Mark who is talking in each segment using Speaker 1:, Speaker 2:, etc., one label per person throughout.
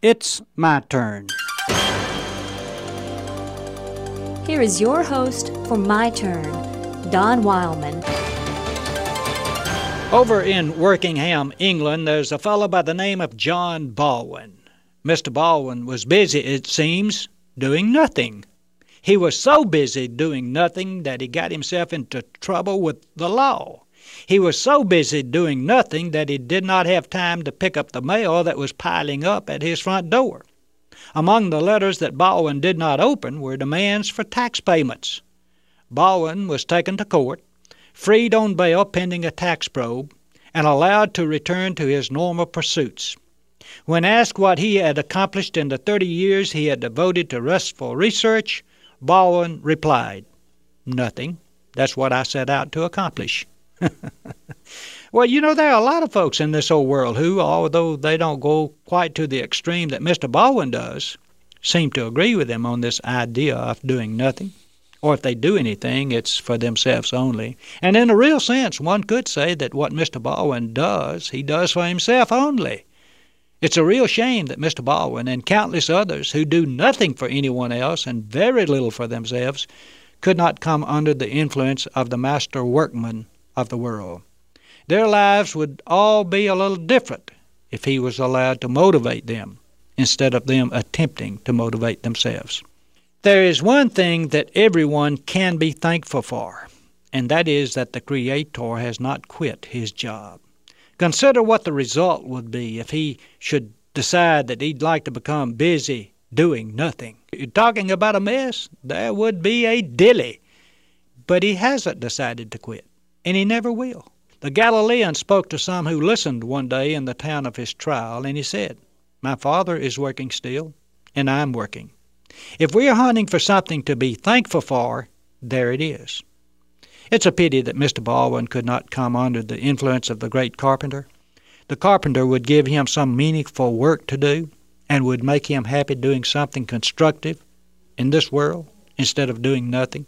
Speaker 1: It's my turn.
Speaker 2: Here is your host for My Turn, Don Wildman.
Speaker 1: Over in Wokingham, England, there's a fellow by the name of John Baldwin. Mr. Baldwin was busy, it seems, doing nothing. He was so busy doing nothing that he got himself into trouble with the law. He was so busy doing nothing that he did not have time to pick up the mail that was piling up at his front door. Among the letters that Baldwin did not open were demands for tax payments. Baldwin was taken to court, freed on bail pending a tax probe, and allowed to return to his normal pursuits. When asked what he had accomplished in the 30 years he had devoted to restful research, Baldwin replied, Nothing. That's what I set out to accomplish. well, you know, there are a lot of folks in this old world who, although they don't go quite to the extreme that Mr. Baldwin does, seem to agree with him on this idea of doing nothing. Or if they do anything, it's for themselves only. And in a real sense, one could say that what Mr. Baldwin does, he does for himself only. It's a real shame that Mr. Baldwin and countless others who do nothing for anyone else and very little for themselves could not come under the influence of the master workman of the world. Their lives would all be a little different if he was allowed to motivate them instead of them attempting to motivate themselves. There is one thing that everyone can be thankful for, and that is that the Creator has not quit his job. Consider what the result would be if he should decide that he'd like to become busy doing nothing. You're talking about a mess? There would be a dilly. But he hasn't decided to quit and he never will. The Galilean spoke to some who listened one day in the town of his trial, and he said, My Father is working still, and I'm working. If we are hunting for something to be thankful for, there it is. It's a pity that Mr. Baldwin could not come under the influence of the great carpenter. The carpenter would give him some meaningful work to do and would make him happy doing something constructive in this world instead of doing nothing.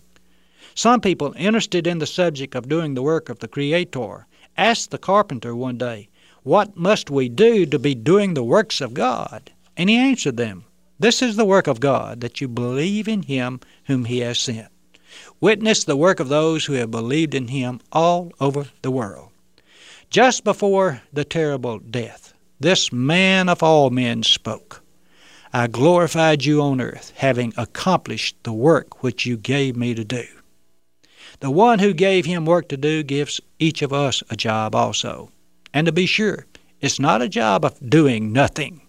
Speaker 1: Some people interested in the subject of doing the work of the Creator asked the carpenter one day, What must we do to be doing the works of God? And he answered them, This is the work of God, that you believe in Him whom He has sent. Witness the work of those who have believed in Him all over the world. Just before the terrible death, this man of all men spoke. I glorified you on earth, having accomplished the work which you gave me to do. The one who gave him work to do gives each of us a job also. And to be sure, it's not a job of doing nothing.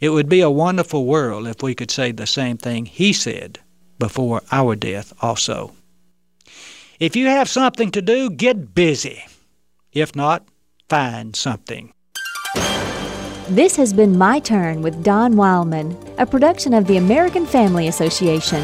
Speaker 1: It would be a wonderful world if we could say the same thing he said before our death also. If you have something to do, get busy. If not, find something.
Speaker 2: This has been My Turn with Don Wildman, a production of the American Family Association.